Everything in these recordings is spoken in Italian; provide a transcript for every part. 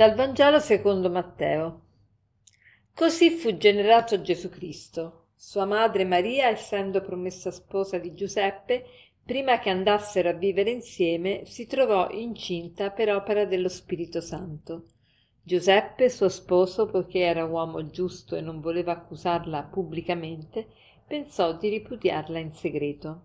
Dal Vangelo secondo Matteo. Così fu generato Gesù Cristo. Sua madre Maria, essendo promessa sposa di Giuseppe, prima che andassero a vivere insieme, si trovò incinta per opera dello Spirito Santo. Giuseppe, suo sposo, poiché era uomo giusto e non voleva accusarla pubblicamente, pensò di ripudiarla in segreto.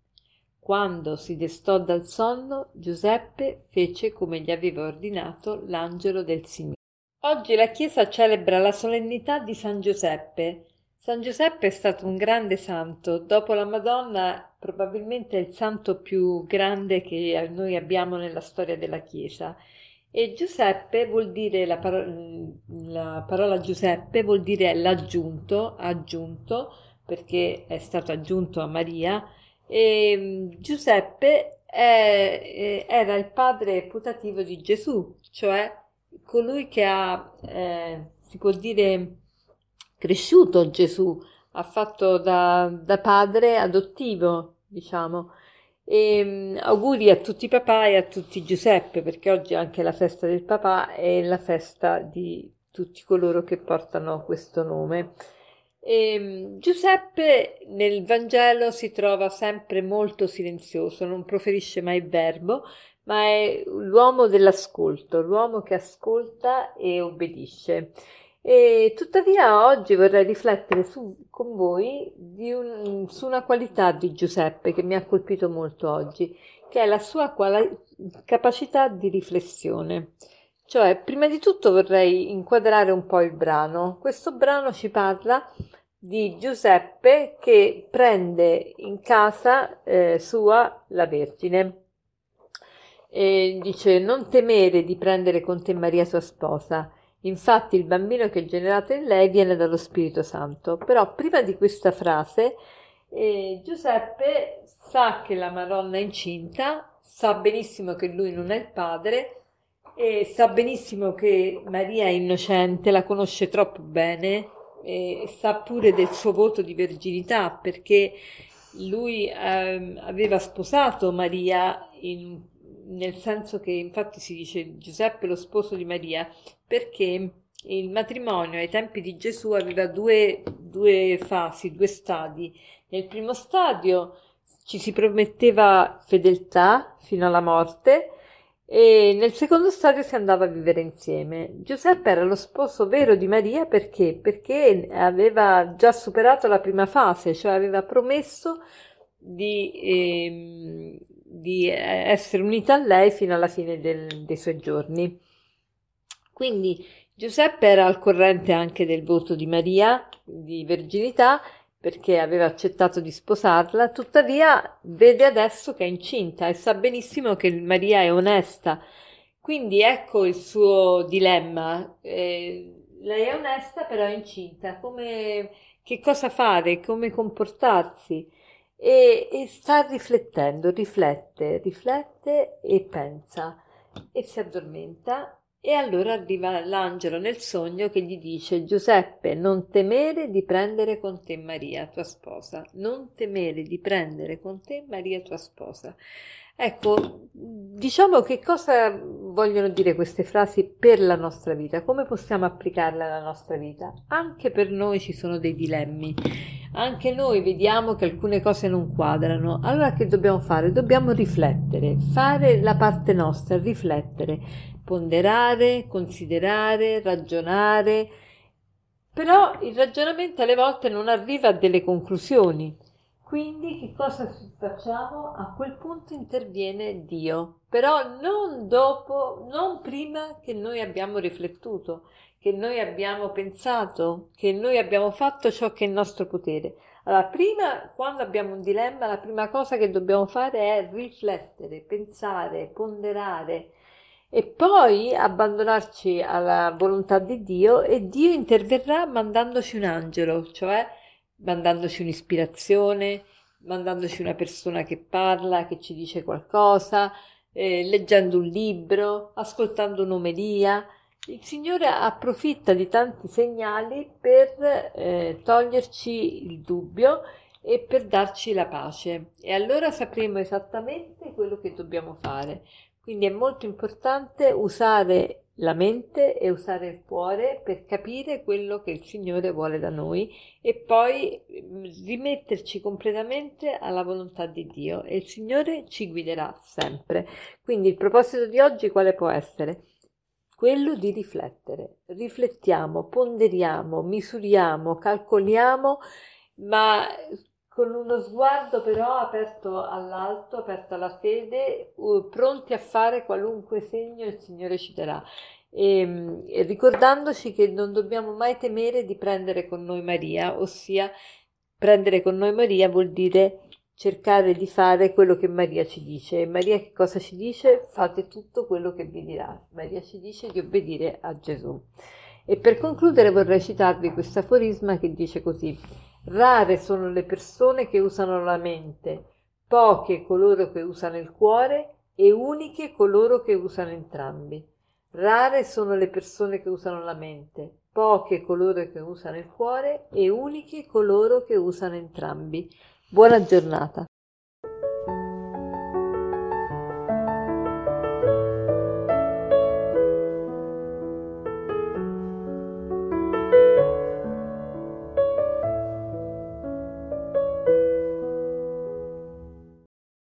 Quando si destò dal sonno, Giuseppe fece come gli aveva ordinato l'angelo del Signore. Oggi la Chiesa celebra la solennità di San Giuseppe. San Giuseppe è stato un grande santo, dopo la Madonna probabilmente il santo più grande che noi abbiamo nella storia della Chiesa. E Giuseppe vuol dire, la, paro- la parola Giuseppe vuol dire l'aggiunto, aggiunto, perché è stato aggiunto a Maria, e mm, Giuseppe è, era il padre putativo di Gesù, cioè colui che ha, eh, si può dire, cresciuto Gesù, ha fatto da, da padre adottivo, diciamo. E, um, auguri a tutti i papà e a tutti Giuseppe, perché oggi è anche la festa del papà e la festa di tutti coloro che portano questo nome. E ehm, Giuseppe nel Vangelo si trova sempre molto silenzioso, non proferisce mai verbo, ma è l'uomo dell'ascolto, l'uomo che ascolta e obbedisce. E tuttavia oggi vorrei riflettere su, con voi un, su una qualità di Giuseppe che mi ha colpito molto oggi, che è la sua quali- capacità di riflessione. Cioè, prima di tutto vorrei inquadrare un po' il brano. Questo brano ci parla di Giuseppe che prende in casa eh, sua la Vergine. E dice: Non temere di prendere con te Maria sua sposa. Infatti, il bambino che è generato in lei viene dallo Spirito Santo. Però, prima di questa frase, eh, Giuseppe sa che la Madonna è incinta, sa benissimo che lui non è il padre e sa benissimo che Maria è innocente, la conosce troppo bene e sa pure del suo voto di verginità perché lui eh, aveva sposato Maria in, nel senso che infatti si dice Giuseppe lo sposo di Maria perché il matrimonio ai tempi di Gesù aveva due, due fasi, due stadi. Nel primo stadio ci si prometteva fedeltà fino alla morte e nel secondo stadio si andava a vivere insieme. Giuseppe era lo sposo vero di Maria perché? Perché aveva già superato la prima fase, cioè aveva promesso di, eh, di essere unita a lei fino alla fine del, dei suoi giorni. Quindi Giuseppe era al corrente anche del voto di Maria di verginità perché aveva accettato di sposarla, tuttavia vede adesso che è incinta e sa benissimo che Maria è onesta. Quindi ecco il suo dilemma. Eh, lei è onesta, però è incinta. Come, che cosa fare? Come comportarsi? E, e sta riflettendo, riflette, riflette e pensa e si addormenta e allora arriva l'angelo nel sogno che gli dice Giuseppe, non temere di prendere con te Maria, tua sposa, non temere di prendere con te Maria, tua sposa. Ecco, diciamo che cosa vogliono dire queste frasi per la nostra vita, come possiamo applicarle alla nostra vita. Anche per noi ci sono dei dilemmi, anche noi vediamo che alcune cose non quadrano. Allora che dobbiamo fare? Dobbiamo riflettere, fare la parte nostra, riflettere ponderare, considerare, ragionare, però il ragionamento alle volte non arriva a delle conclusioni. Quindi che cosa facciamo? A quel punto interviene Dio, però non dopo, non prima che noi abbiamo riflettuto, che noi abbiamo pensato, che noi abbiamo fatto ciò che è il nostro potere. Allora, prima, quando abbiamo un dilemma, la prima cosa che dobbiamo fare è riflettere, pensare, ponderare, e poi abbandonarci alla volontà di Dio e Dio interverrà mandandoci un angelo, cioè mandandoci un'ispirazione, mandandoci una persona che parla, che ci dice qualcosa, eh, leggendo un libro, ascoltando un'omelia. Il Signore approfitta di tanti segnali per eh, toglierci il dubbio e per darci la pace e allora sapremo esattamente quello che dobbiamo fare. Quindi è molto importante usare la mente e usare il cuore per capire quello che il Signore vuole da noi e poi mm, rimetterci completamente alla volontà di Dio e il Signore ci guiderà sempre. Quindi il proposito di oggi quale può essere? Quello di riflettere. Riflettiamo, ponderiamo, misuriamo, calcoliamo, ma con uno sguardo però aperto all'alto, aperto alla fede, pronti a fare qualunque segno il Signore ci darà. E, ehm, e ricordandoci che non dobbiamo mai temere di prendere con noi Maria, ossia prendere con noi Maria vuol dire cercare di fare quello che Maria ci dice. E Maria che cosa ci dice? Fate tutto quello che vi dirà. Maria ci dice di obbedire a Gesù. E per concludere vorrei citarvi questo aforisma che dice così Rare sono le persone che usano la mente, poche coloro che usano il cuore e uniche coloro che usano entrambi. Rare sono le persone che usano la mente, poche coloro che usano il cuore e uniche coloro che usano entrambi. Buona giornata.